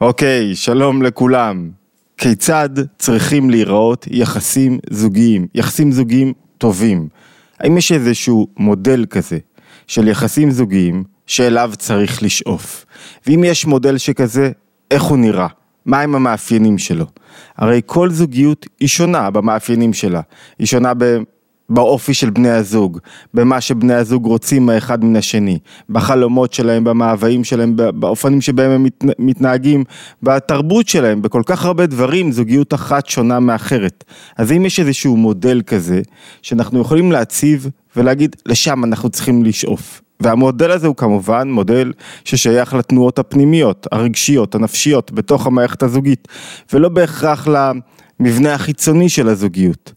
אוקיי, שלום לכולם. כיצד צריכים להיראות יחסים זוגיים, יחסים זוגיים טובים? האם יש איזשהו מודל כזה של יחסים זוגיים שאליו צריך לשאוף? ואם יש מודל שכזה, איך הוא נראה? מהם המאפיינים שלו? הרי כל זוגיות היא שונה במאפיינים שלה, היא שונה באופי של בני הזוג, במה שבני הזוג רוצים האחד מן השני, בחלומות שלהם, במאוויים שלהם, באופנים שבהם הם מתנהגים, בתרבות שלהם, בכל כך הרבה דברים, זוגיות אחת שונה מאחרת. אז אם יש איזשהו מודל כזה, שאנחנו יכולים להציב ולהגיד, לשם אנחנו צריכים לשאוף. והמודל הזה הוא כמובן מודל ששייך לתנועות הפנימיות, הרגשיות, הנפשיות, בתוך המערכת הזוגית, ולא בהכרח למבנה החיצוני של הזוגיות.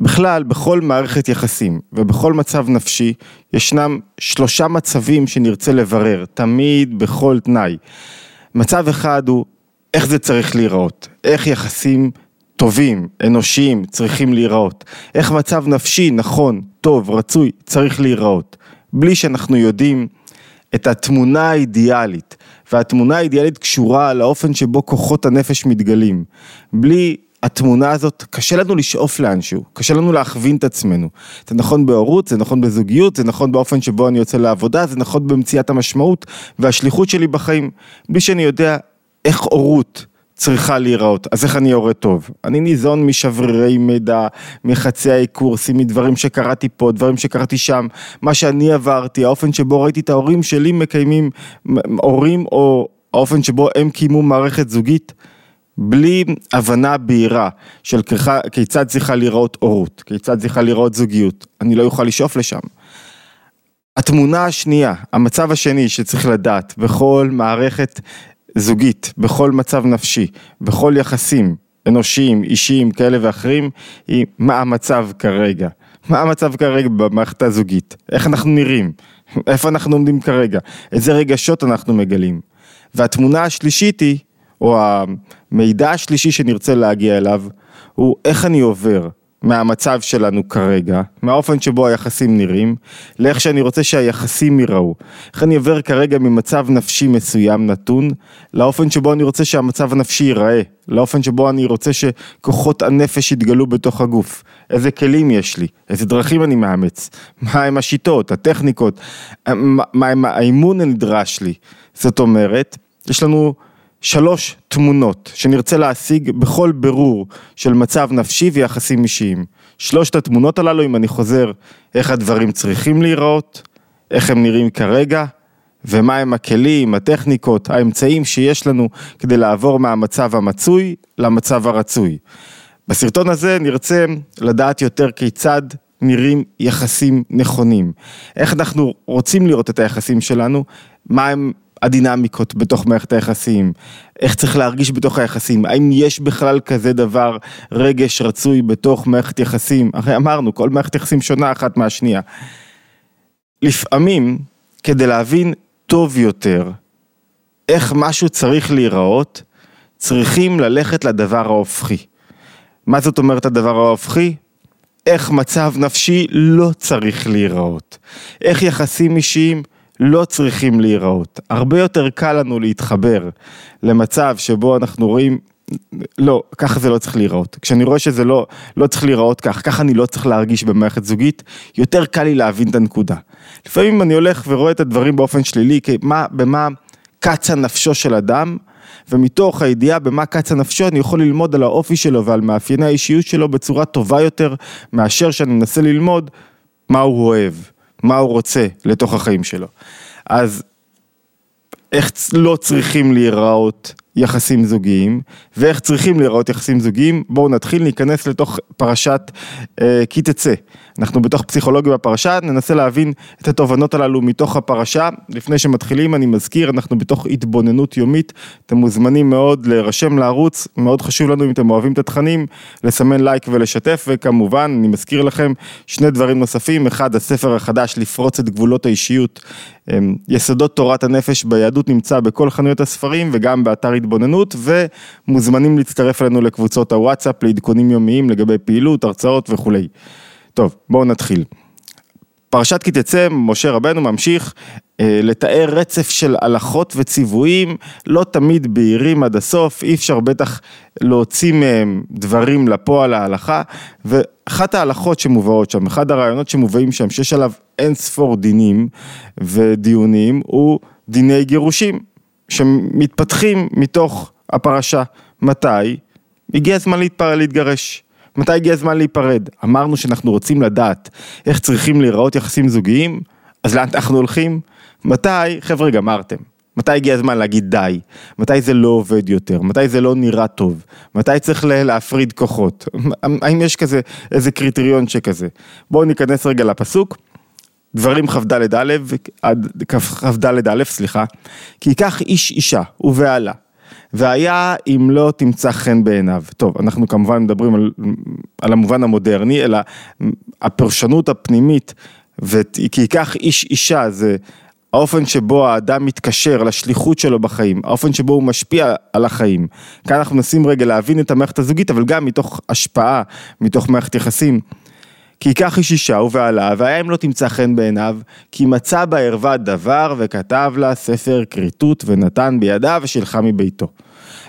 בכלל, בכל מערכת יחסים ובכל מצב נפשי, ישנם שלושה מצבים שנרצה לברר, תמיד בכל תנאי. מצב אחד הוא איך זה צריך להיראות, איך יחסים טובים, אנושיים, צריכים להיראות, איך מצב נפשי נכון, טוב, רצוי, צריך להיראות, בלי שאנחנו יודעים את התמונה האידיאלית, והתמונה האידיאלית קשורה לאופן שבו כוחות הנפש מתגלים, בלי התמונה הזאת, קשה לנו לשאוף לאנשהו, קשה לנו להכווין את עצמנו. זה נכון בהורות, זה נכון בזוגיות, זה נכון באופן שבו אני יוצא לעבודה, זה נכון במציאת המשמעות והשליחות שלי בחיים. בלי שאני יודע איך הורות צריכה להיראות, אז איך אני הורה טוב? אני ניזון משברירי מידע, מחצאי קורסים, מדברים שקראתי פה, דברים שקראתי שם, מה שאני עברתי, האופן שבו ראיתי את ההורים שלי מקיימים, הורים או האופן שבו הם קיימו מערכת זוגית. בלי הבנה בהירה של כיצד צריכה להיראות הורות, כיצד צריכה להיראות זוגיות, אני לא אוכל לשאוף לשם. התמונה השנייה, המצב השני שצריך לדעת בכל מערכת זוגית, בכל מצב נפשי, בכל יחסים אנושיים, אישיים, כאלה ואחרים, היא מה המצב כרגע. מה המצב כרגע במערכת הזוגית, איך אנחנו נראים, איפה אנחנו עומדים כרגע, איזה רגשות אנחנו מגלים. והתמונה השלישית היא או המידע השלישי שנרצה להגיע אליו, הוא איך אני עובר מהמצב שלנו כרגע, מהאופן שבו היחסים נראים, לאיך שאני רוצה שהיחסים ייראו. איך אני עובר כרגע ממצב נפשי מסוים נתון, לאופן שבו אני רוצה שהמצב הנפשי ייראה, לאופן שבו אני רוצה שכוחות הנפש יתגלו בתוך הגוף. איזה כלים יש לי, איזה דרכים אני מאמץ, מהם השיטות, הטכניקות, מה האימון הנדרש לי. זאת אומרת, יש לנו שלוש תמונות שנרצה להשיג בכל בירור של מצב נפשי ויחסים אישיים. שלושת התמונות הללו, אם אני חוזר, איך הדברים צריכים להיראות, איך הם נראים כרגע, ומהם הכלים, הטכניקות, האמצעים שיש לנו כדי לעבור מהמצב המצוי למצב הרצוי. בסרטון הזה נרצה לדעת יותר כיצד נראים יחסים נכונים, איך אנחנו רוצים לראות את היחסים שלנו, מהם הדינמיקות בתוך מערכת היחסים, איך צריך להרגיש בתוך היחסים, האם יש בכלל כזה דבר רגש רצוי בתוך מערכת יחסים, הרי אמרנו, כל מערכת יחסים שונה אחת מהשנייה. לפעמים, כדי להבין טוב יותר איך משהו צריך להיראות, צריכים ללכת לדבר ההופכי. מה זאת אומרת הדבר ההופכי? איך מצב נפשי לא צריך להיראות, איך יחסים אישיים לא צריכים להיראות. הרבה יותר קל לנו להתחבר למצב שבו אנחנו רואים, לא, ככה זה לא צריך להיראות. כשאני רואה שזה לא, לא צריך להיראות כך, ככה אני לא צריך להרגיש במערכת זוגית, יותר קל לי להבין את הנקודה. לפעמים אני הולך ורואה את הדברים באופן שלילי, מה, במה קצה נפשו של אדם, ומתוך הידיעה במה קצה נפשו אני יכול ללמוד על האופי שלו ועל מאפייני האישיות שלו בצורה טובה יותר מאשר שאני מנסה ללמוד מה הוא אוהב. מה הוא רוצה לתוך החיים שלו. אז איך לא צריכים להיראות יחסים זוגיים, ואיך צריכים להיראות יחסים זוגיים, בואו נתחיל להיכנס לתוך פרשת אה, כי תצא. אנחנו בתוך פסיכולוגיה בפרשה, ננסה להבין את התובנות הללו מתוך הפרשה. לפני שמתחילים, אני מזכיר, אנחנו בתוך התבוננות יומית, אתם מוזמנים מאוד להירשם לערוץ, מאוד חשוב לנו אם אתם אוהבים את התכנים, לסמן לייק ולשתף, וכמובן, אני מזכיר לכם שני דברים נוספים, אחד, הספר החדש, לפרוץ את גבולות האישיות, אמ, יסודות תורת הנפש ביהדות נמצא בכל חנויות הספרים וגם באתר התבוננות, ומוזמנים להצטרף אלינו לקבוצות הוואטסאפ לעדכונים יומיים לגבי פעילות, הרצאות וכולי. טוב, בואו נתחיל. פרשת כי תצא, משה רבנו ממשיך אה, לתאר רצף של הלכות וציוויים, לא תמיד בהירים עד הסוף, אי אפשר בטח להוציא מהם דברים לפועל ההלכה, ואחת ההלכות שמובאות שם, אחד הרעיונות שמובאים שם, שיש עליו אין ספור דינים ודיונים, הוא דיני גירושים, שמתפתחים מתוך הפרשה. מתי? הגיע הזמן. להתגרש. מתי הגיע הזמן להיפרד? אמרנו שאנחנו רוצים לדעת איך צריכים להיראות יחסים זוגיים, אז לאן אנחנו הולכים? מתי, חבר'ה, גמרתם. מתי הגיע הזמן להגיד די? מתי זה לא עובד יותר? מתי זה לא נראה טוב? מתי צריך להפריד כוחות? האם יש כזה, איזה קריטריון שכזה? בואו ניכנס רגע לפסוק. דברים כ"ד א', כ"ד א', סליחה, כי ייקח איש אישה ובעלה והיה אם לא תמצא חן בעיניו. טוב, אנחנו כמובן מדברים על, על המובן המודרני, אלא הפרשנות הפנימית, וכי ייקח איש אישה זה האופן שבו האדם מתקשר לשליחות שלו בחיים, האופן שבו הוא משפיע על החיים. כאן אנחנו מנסים רגע להבין את המערכת הזוגית, אבל גם מתוך השפעה, מתוך מערכת יחסים. כי ייקח איש אישה ובעלה, והיה אם לא תמצא חן בעיניו, כי מצא בערווה דבר וכתב לה ספר כריתות ונתן בידה ושילחה מביתו.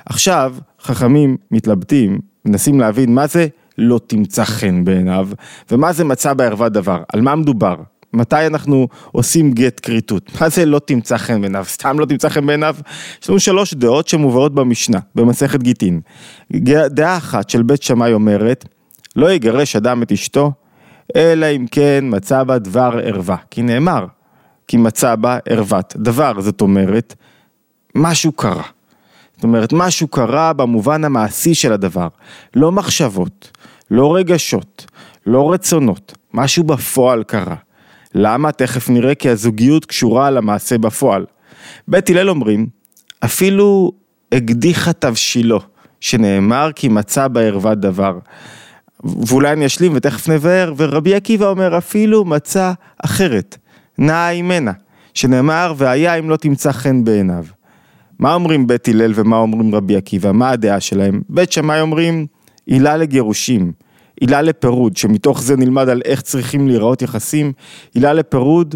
עכשיו, חכמים מתלבטים, מנסים להבין מה זה לא תמצא חן בעיניו, ומה זה מצא בערווה דבר, על מה מדובר, מתי אנחנו עושים גט כריתות, מה זה לא תמצא חן בעיניו, סתם לא תמצא חן בעיניו, יש לנו שלוש דעות שמובאות במשנה, במסכת גיטין. דעה אחת של בית שמאי אומרת, לא יגרש אדם את אשתו, אלא אם כן מצא בה דבר ערווה, כי נאמר, כי מצא בה ערוות דבר, זאת אומרת, משהו קרה. זאת אומרת, משהו קרה במובן המעשי של הדבר, לא מחשבות, לא רגשות, לא רצונות, משהו בפועל קרה. למה? תכף נראה כי הזוגיות קשורה למעשה בפועל. בית הלל אומרים, אפילו הקדיחה תבשילו, שנאמר כי מצא בערווה דבר. ואולי אני אשלים ותכף נבהר, ורבי עקיבא אומר אפילו מצא אחרת, נאה ממנה, שנאמר והיה אם לא תמצא חן בעיניו. מה אומרים בית הלל ומה אומרים רבי עקיבא? מה הדעה שלהם? בית שמאי אומרים עילה לגירושים, עילה לפירוד, שמתוך זה נלמד על איך צריכים להיראות יחסים, עילה לפירוד,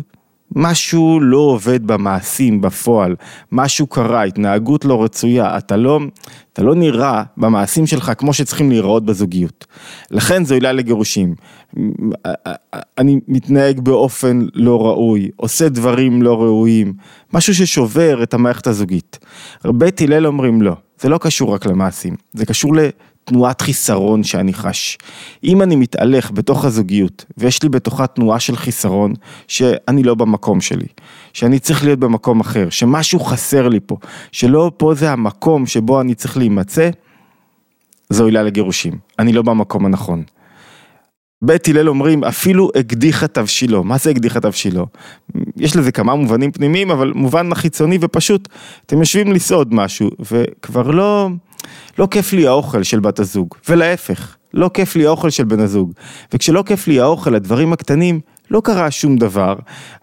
משהו לא עובד במעשים, בפועל, משהו קרה, התנהגות לא רצויה, אתה לא, אתה לא נראה במעשים שלך כמו שצריכים להיראות בזוגיות. לכן זו עילה לגירושים. אני מתנהג באופן לא ראוי, עושה דברים לא ראויים, משהו ששובר את המערכת הזוגית. בית הלל אומרים לא, זה לא קשור רק למעשים, זה קשור תנועת חיסרון שאני חש. אם אני מתהלך בתוך הזוגיות ויש לי בתוכה תנועה של חיסרון שאני לא במקום שלי, שאני צריך להיות במקום אחר, שמשהו חסר לי פה, שלא פה זה המקום שבו אני צריך להימצא, זו עילה לגירושים, אני לא במקום הנכון. בית הלל אומרים אפילו הקדיחה תבשילו, מה זה הקדיחה תבשילו? יש לזה כמה מובנים פנימיים אבל מובן חיצוני ופשוט, אתם יושבים לסעוד משהו וכבר לא, לא כיף לי האוכל של בת הזוג, ולהפך, לא כיף לי האוכל של בן הזוג, וכשלא כיף לי האוכל, הדברים הקטנים, לא קרה שום דבר,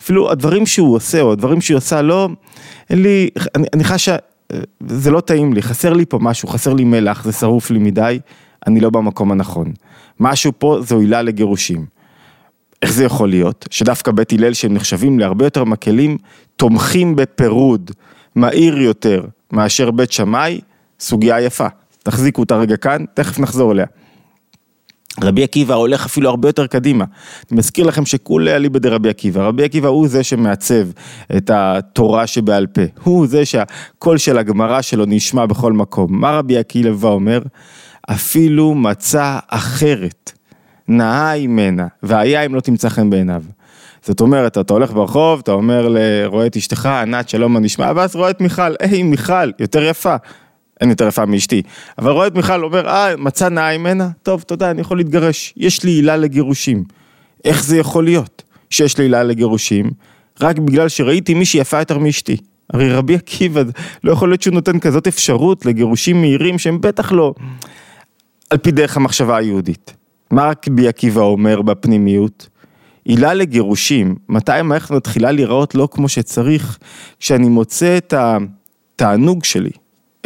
אפילו הדברים שהוא עושה או הדברים שהיא עושה לא, אין לי, אני, אני חש שזה לא טעים לי, חסר לי פה משהו, חסר לי מלח, זה שרוף לי מדי, אני לא במקום הנכון. משהו פה זו עילה לגירושים. איך זה יכול להיות? שדווקא בית הלל שהם נחשבים להרבה יותר מקלים, תומכים בפירוד מהיר יותר מאשר בית שמאי, סוגיה יפה. תחזיקו אותה רגע כאן, תכף נחזור אליה. רבי עקיבא הולך אפילו הרבה יותר קדימה. אני מזכיר לכם שכולי אליבא דרבי עקיבא, רבי עקיבא הוא זה שמעצב את התורה שבעל פה, הוא זה שהקול של הגמרא שלו נשמע בכל מקום. מה רבי עקיבא אומר? אפילו מצא אחרת, נאה ממנה, והיה אם לא תמצא חן בעיניו. זאת אומרת, אתה הולך ברחוב, אתה אומר, רואה את אשתך, ענת, שלום, מה נשמע, ואז רואה את מיכל, היי, מיכל, יותר יפה. אין יותר יפה מאשתי, אבל רואה את מיכל, אומר, אה, מצא נאה ממנה? טוב, תודה, אני יכול להתגרש, יש לי עילה לגירושים. איך זה יכול להיות שיש לי עילה לגירושים? רק בגלל שראיתי מישהי יפה יותר מאשתי. הרי רבי עקיבא, לא יכול להיות שהוא נותן כזאת אפשרות לגירושים מהירים שהם בטח לא על פי דרך המחשבה היהודית. מה רבי עקיבא אומר בפנימיות? עילה לגירושים, מתי המערכת מתחילה להיראות לא כמו שצריך, כשאני מוצא את התענוג שלי,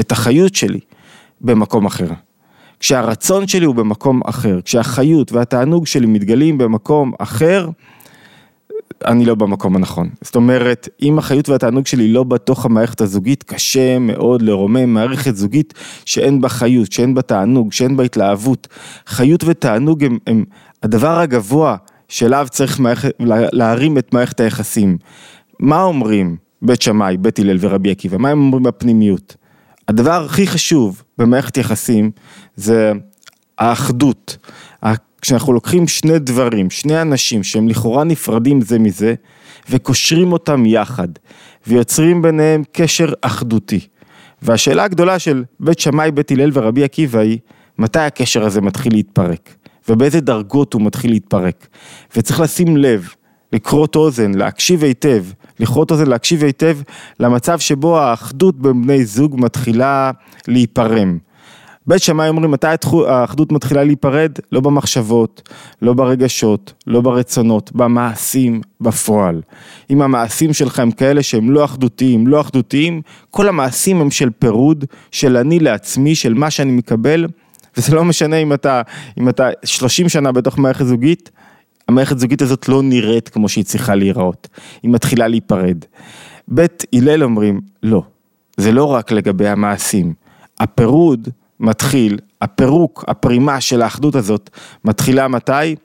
את החיות שלי, במקום אחר. כשהרצון שלי הוא במקום אחר, כשהחיות והתענוג שלי מתגלים במקום אחר, אני לא במקום הנכון. זאת אומרת, אם החיות והתענוג שלי לא בתוך המערכת הזוגית, קשה מאוד לרומם מערכת זוגית שאין בה חיות, שאין בה תענוג, שאין בה התלהבות. חיות ותענוג הם, הם הדבר הגבוה שאליו צריך מערכת, להרים את מערכת היחסים. מה אומרים בית שמאי, בית הלל ורבי עקיבא? מה הם אומרים בפנימיות? הדבר הכי חשוב במערכת יחסים זה האחדות. כשאנחנו לוקחים שני דברים, שני אנשים שהם לכאורה נפרדים זה מזה, וקושרים אותם יחד, ויוצרים ביניהם קשר אחדותי. והשאלה הגדולה של בית שמאי, בית הלל ורבי עקיבא היא, מתי הקשר הזה מתחיל להתפרק? ובאיזה דרגות הוא מתחיל להתפרק? וצריך לשים לב, לקרות אוזן, להקשיב היטב, לכרות אוזן, להקשיב היטב למצב שבו האחדות בין בני זוג מתחילה להיפרם. בית שמאי אומרים מתי האחדות מתחילה להיפרד? לא במחשבות, לא ברגשות, לא ברצונות, במעשים, בפועל. אם המעשים שלך הם כאלה שהם לא אחדותיים, לא אחדותיים, כל המעשים הם של פירוד, של אני לעצמי, של מה שאני מקבל, וזה לא משנה אם אתה, אם אתה 30 שנה בתוך מערכת זוגית, המערכת זוגית הזאת לא נראית כמו שהיא צריכה להיראות, היא מתחילה להיפרד. בית הלל אומרים, לא, זה לא רק לגבי המעשים, הפירוד מתחיל, הפירוק, הפרימה של האחדות הזאת, מתחילה מתי?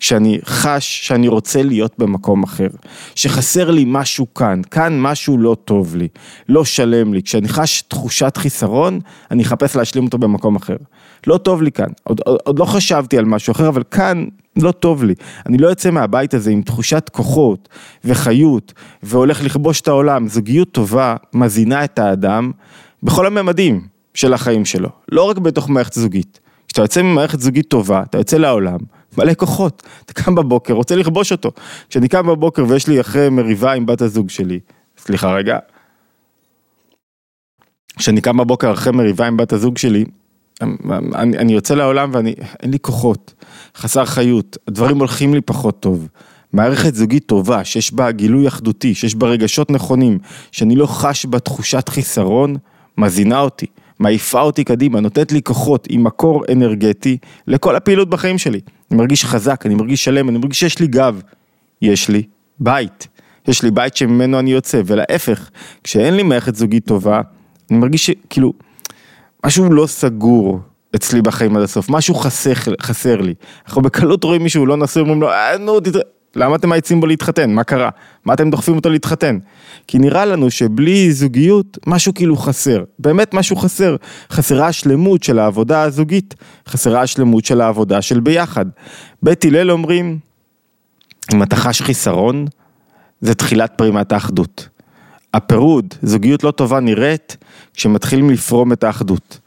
כשאני חש שאני רוצה להיות במקום אחר, שחסר לי משהו כאן, כאן משהו לא טוב לי, לא שלם לי, כשאני חש תחושת חיסרון, אני אחפש להשלים אותו במקום אחר. לא טוב לי כאן, עוד, עוד, עוד לא חשבתי על משהו אחר, אבל כאן לא טוב לי. אני לא יוצא מהבית הזה עם תחושת כוחות וחיות, והולך לכבוש את העולם. זוגיות טובה מזינה את האדם בכל הממדים. של החיים שלו, לא רק בתוך מערכת זוגית. כשאתה יוצא ממערכת זוגית טובה, אתה יוצא לעולם, מלא כוחות, אתה קם בבוקר, רוצה לכבוש אותו. כשאני קם בבוקר ויש לי אחרי מריבה עם בת הזוג שלי, סליחה רגע, כשאני קם בבוקר אחרי מריבה עם בת הזוג שלי, אני, אני יוצא לעולם ואני, אין לי כוחות, חסר חיות, הדברים הולכים לי פחות טוב. מערכת זוגית טובה, שיש בה גילוי אחדותי, שיש בה רגשות נכונים, שאני לא חש בה תחושת חיסרון, מזינה אותי. מעיפה אותי קדימה, נותנת לי כוחות עם מקור אנרגטי לכל הפעילות בחיים שלי. אני מרגיש חזק, אני מרגיש שלם, אני מרגיש שיש לי גב. יש לי בית. יש לי בית שממנו אני יוצא, ולהפך, כשאין לי מערכת זוגית טובה, אני מרגיש שכאילו, משהו לא סגור אצלי בחיים עד הסוף, משהו חסר, חסר לי. אנחנו בקלות רואים מישהו לא נשוי, אומרים לו, אה, נו, תתראה. למה אתם מאיצים בו להתחתן? מה קרה? מה אתם דוחפים אותו להתחתן? כי נראה לנו שבלי זוגיות משהו כאילו חסר, באמת משהו חסר, חסרה השלמות של העבודה הזוגית, חסרה השלמות של העבודה של ביחד. בית הלל אומרים, אם אתה חש חיסרון, זה תחילת פרימת האחדות. הפירוד, זוגיות לא טובה נראית כשמתחילים לפרום את האחדות.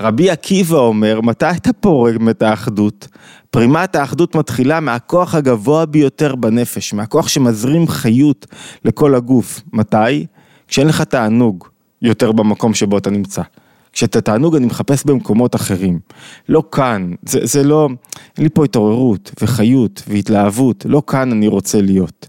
רבי עקיבא אומר, מתי אתה פורם את האחדות? פרימת האחדות מתחילה מהכוח הגבוה ביותר בנפש, מהכוח שמזרים חיות לכל הגוף. מתי? כשאין לך תענוג יותר במקום שבו אתה נמצא. כשאת התענוג אני מחפש במקומות אחרים. לא כאן, זה, זה לא, אין לי פה התעוררות וחיות והתלהבות, לא כאן אני רוצה להיות.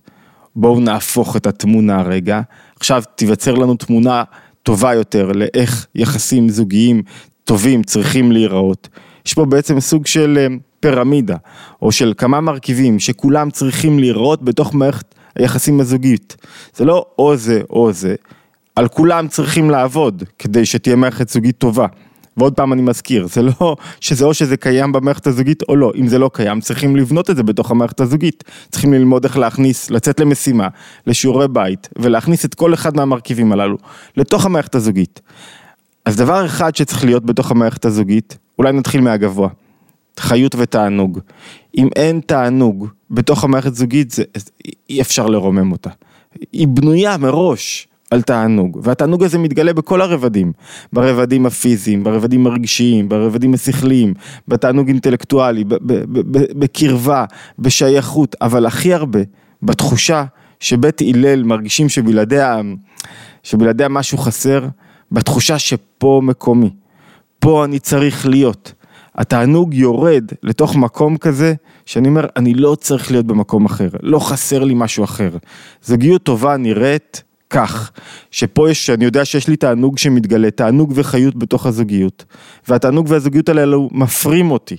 בואו נהפוך את התמונה רגע, עכשיו תיווצר לנו תמונה טובה יותר לאיך יחסים זוגיים טובים צריכים להיראות. יש פה בעצם סוג של אה, פירמידה, או של כמה מרכיבים שכולם צריכים לראות בתוך מערכת היחסים הזוגית. זה לא או זה או זה, על כולם צריכים לעבוד כדי שתהיה מערכת זוגית טובה. ועוד פעם אני מזכיר, זה לא שזה או שזה קיים במערכת הזוגית או לא, אם זה לא קיים צריכים לבנות את זה בתוך המערכת הזוגית, צריכים ללמוד איך להכניס, לצאת למשימה, לשיעורי בית, ולהכניס את כל אחד מהמרכיבים הללו לתוך המערכת הזוגית. אז דבר אחד שצריך להיות בתוך המערכת הזוגית, אולי נתחיל מהגבוה, חיות ותענוג. אם אין תענוג בתוך המערכת זוגית, זה, אי אפשר לרומם אותה. היא בנויה מראש על תענוג, והתענוג הזה מתגלה בכל הרבדים, ברבדים הפיזיים, ברבדים הרגשיים, ברבדים השכליים, בתענוג אינטלקטואלי, בקרבה, בשייכות, אבל הכי הרבה בתחושה שבית הלל מרגישים שבלעדיה, שבלעדיה משהו חסר, בתחושה שפה מקומי, פה אני צריך להיות. התענוג יורד לתוך מקום כזה, שאני אומר, אני לא צריך להיות במקום אחר, לא חסר לי משהו אחר. זוגיות טובה נראית כך, שפה יש, אני יודע שיש לי תענוג שמתגלה, תענוג וחיות בתוך הזוגיות, והתענוג והזוגיות האלו מפרים אותי,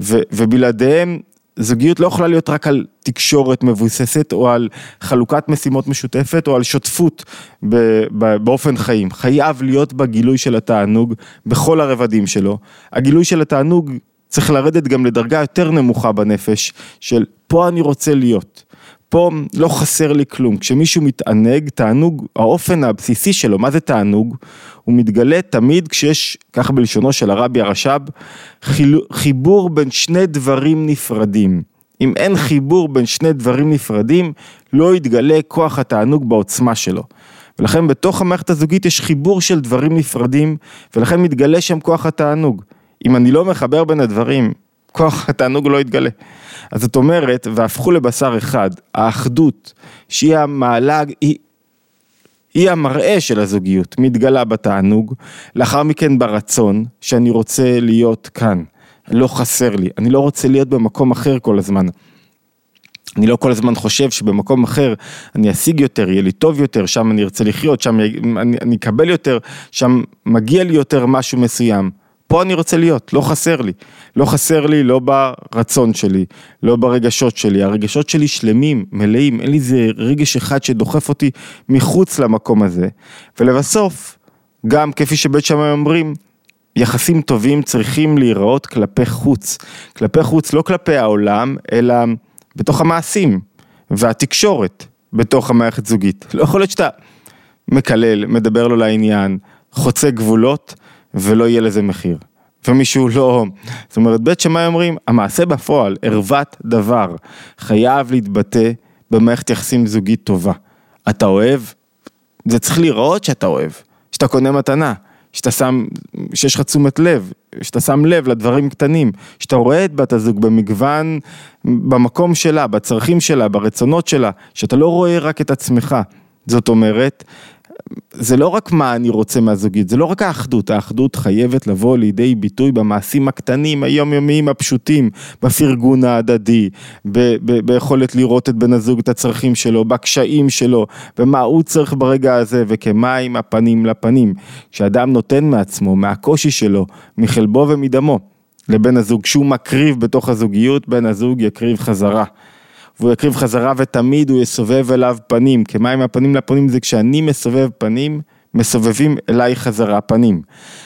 ו, ובלעדיהם זוגיות לא יכולה להיות רק על תקשורת מבוססת או על חלוקת משימות משותפת או על שותפות באופן חיים. חייב להיות בה גילוי של התענוג בכל הרבדים שלו. הגילוי של התענוג צריך לרדת גם לדרגה יותר נמוכה בנפש של פה אני רוצה להיות. פה לא חסר לי כלום, כשמישהו מתענג, תענוג, האופן הבסיסי שלו, מה זה תענוג? הוא מתגלה תמיד כשיש, כך בלשונו של הרבי הרש"ב, חיבור בין שני דברים נפרדים. אם אין חיבור בין שני דברים נפרדים, לא יתגלה כוח התענוג בעוצמה שלו. ולכן בתוך המערכת הזוגית יש חיבור של דברים נפרדים, ולכן מתגלה שם כוח התענוג. אם אני לא מחבר בין הדברים, כוח התענוג לא יתגלה. אז זאת אומרת, והפכו לבשר אחד, האחדות, שהיא המעלה, היא, היא המראה של הזוגיות, מתגלה בתענוג, לאחר מכן ברצון, שאני רוצה להיות כאן, לא חסר לי, אני לא רוצה להיות במקום אחר כל הזמן. אני לא כל הזמן חושב שבמקום אחר אני אשיג יותר, יהיה לי טוב יותר, שם אני ארצה לחיות, שם אני, אני אקבל יותר, שם מגיע לי יותר משהו מסוים. פה אני רוצה להיות, לא חסר לי. לא חסר לי לא ברצון שלי, לא ברגשות שלי, הרגשות שלי שלמים, מלאים, אין לי איזה רגש אחד שדוחף אותי מחוץ למקום הזה. ולבסוף, גם כפי שבית שמאי אומרים, יחסים טובים צריכים להיראות כלפי חוץ. כלפי חוץ, לא כלפי העולם, אלא בתוך המעשים והתקשורת בתוך המערכת זוגית. לא יכול להיות שאתה מקלל, מדבר לו לעניין, חוצה גבולות, ולא יהיה לזה מחיר. ומישהו לא, זאת אומרת בית שמאי אומרים, המעשה בפועל, ערוות דבר, חייב להתבטא במערכת יחסים זוגית טובה. אתה אוהב, זה צריך להיראות שאתה אוהב, שאתה קונה מתנה, שאתה שם, שיש לך תשומת לב, שאתה שם לב לדברים קטנים, שאתה רואה את בת הזוג במגוון, במקום שלה, בצרכים שלה, ברצונות שלה, שאתה לא רואה רק את עצמך. זאת אומרת, זה לא רק מה אני רוצה מהזוגית, זה לא רק האחדות, האחדות חייבת לבוא לידי ביטוי במעשים הקטנים, היומיומיים הפשוטים, בפרגון ההדדי, ב- ב- ביכולת לראות את בן הזוג, את הצרכים שלו, בקשיים שלו, ומה הוא צריך ברגע הזה, וכמים הפנים לפנים. כשאדם נותן מעצמו, מהקושי שלו, מחלבו ומדמו, לבן הזוג, כשהוא מקריב בתוך הזוגיות, בן הזוג יקריב חזרה. והוא יקריב חזרה ותמיד הוא יסובב אליו פנים, כמים הפנים לפנים זה כשאני מסובב פנים, מסובבים אליי חזרה פנים.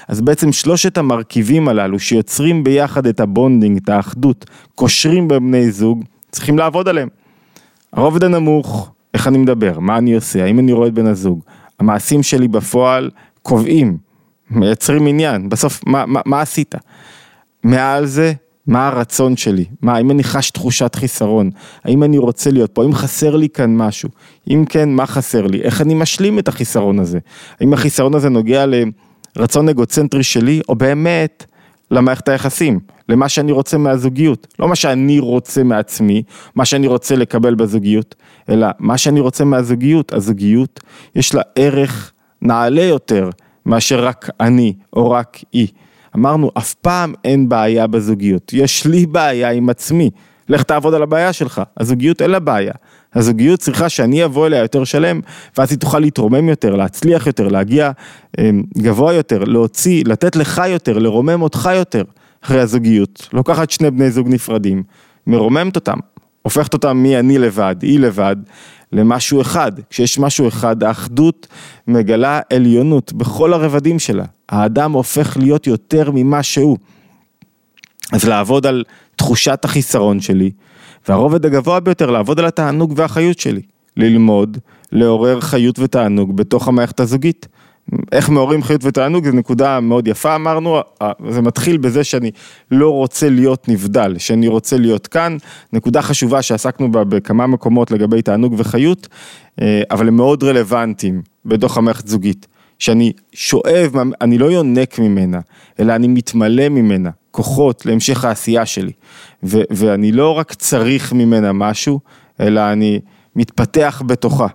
אז בעצם שלושת המרכיבים הללו שיוצרים ביחד את ה bonding, את האחדות, קושרים בבני זוג, צריכים לעבוד עליהם. הרובד הנמוך, איך אני מדבר, מה אני עושה, האם אני רואה את בן הזוג, המעשים שלי בפועל קובעים, מייצרים עניין, בסוף מה, מה, מה עשית? מעל זה מה הרצון שלי? מה, האם אני חש תחושת חיסרון? האם אני רוצה להיות פה? האם חסר לי כאן משהו? אם כן, מה חסר לי? איך אני משלים את החיסרון הזה? האם החיסרון הזה נוגע לרצון אגוצנטרי שלי, או באמת למערכת היחסים, למה שאני רוצה מהזוגיות? לא מה שאני רוצה מעצמי, מה שאני רוצה לקבל בזוגיות, אלא מה שאני רוצה מהזוגיות. הזוגיות, יש לה ערך נעלה יותר מאשר רק אני או רק היא. אמרנו, אף פעם אין בעיה בזוגיות, יש לי בעיה עם עצמי, לך תעבוד על הבעיה שלך, הזוגיות אין לה בעיה, הזוגיות צריכה שאני אבוא אליה יותר שלם, ואז היא תוכל להתרומם יותר, להצליח יותר, להגיע אמ, גבוה יותר, להוציא, לתת לך יותר, לרומם אותך יותר אחרי הזוגיות, לוקחת שני בני זוג נפרדים, מרוממת אותם, הופכת אותם מי לבד, היא לבד, למשהו אחד. כשיש משהו אחד, האחדות מגלה עליונות בכל הרבדים שלה. האדם הופך להיות יותר ממה שהוא. אז לעבוד על תחושת החיסרון שלי, והרובד הגבוה ביותר, לעבוד על התענוג והחיות שלי. ללמוד, לעורר חיות ותענוג בתוך המערכת הזוגית. איך מעוררים חיות ותענוג, זו נקודה מאוד יפה אמרנו, זה מתחיל בזה שאני לא רוצה להיות נבדל, שאני רוצה להיות כאן, נקודה חשובה שעסקנו בה בכמה מקומות לגבי תענוג וחיות, אה, אבל הם מאוד רלוונטיים בתוך המערכת זוגית, שאני שואב, אני לא יונק ממנה, אלא אני מתמלא ממנה, כוחות להמשך העשייה שלי, ו- ואני לא רק צריך ממנה משהו, אלא אני מתפתח בתוכה,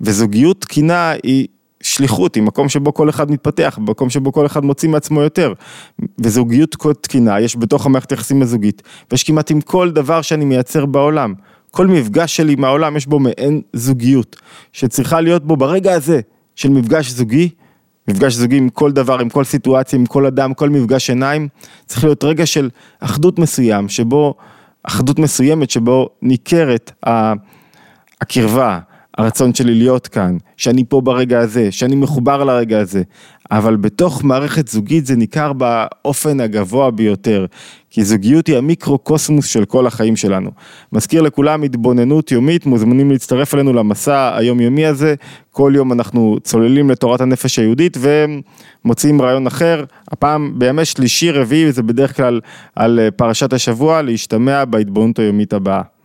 וזוגיות תקינה היא שליחות היא מקום שבו כל אחד מתפתח, מקום שבו כל אחד מוציא מעצמו יותר. וזוגיות תקינה יש בתוך המערכת היחסים הזוגית, ויש כמעט עם כל דבר שאני מייצר בעולם. כל מפגש שלי עם העולם יש בו מעין זוגיות, שצריכה להיות בו ברגע הזה של מפגש זוגי, מפגש זוגי עם כל דבר, עם כל סיטואציה, עם כל אדם, כל מפגש עיניים, צריך להיות רגע של אחדות מסוים, שבו אחדות מסוימת שבו ניכרת הקרבה, הרצון שלי להיות כאן, שאני פה ברגע הזה, שאני מחובר לרגע הזה, אבל בתוך מערכת זוגית זה ניכר באופן הגבוה ביותר, כי זוגיות היא המיקרו-קוסמוס של כל החיים שלנו. מזכיר לכולם התבוננות יומית, מוזמנים להצטרף אלינו למסע היומיומי הזה, כל יום אנחנו צוללים לתורת הנפש היהודית ומוצאים רעיון אחר, הפעם בימי שלישי רביעי, זה בדרך כלל על פרשת השבוע, להשתמע בהתבוננות היומית הבאה.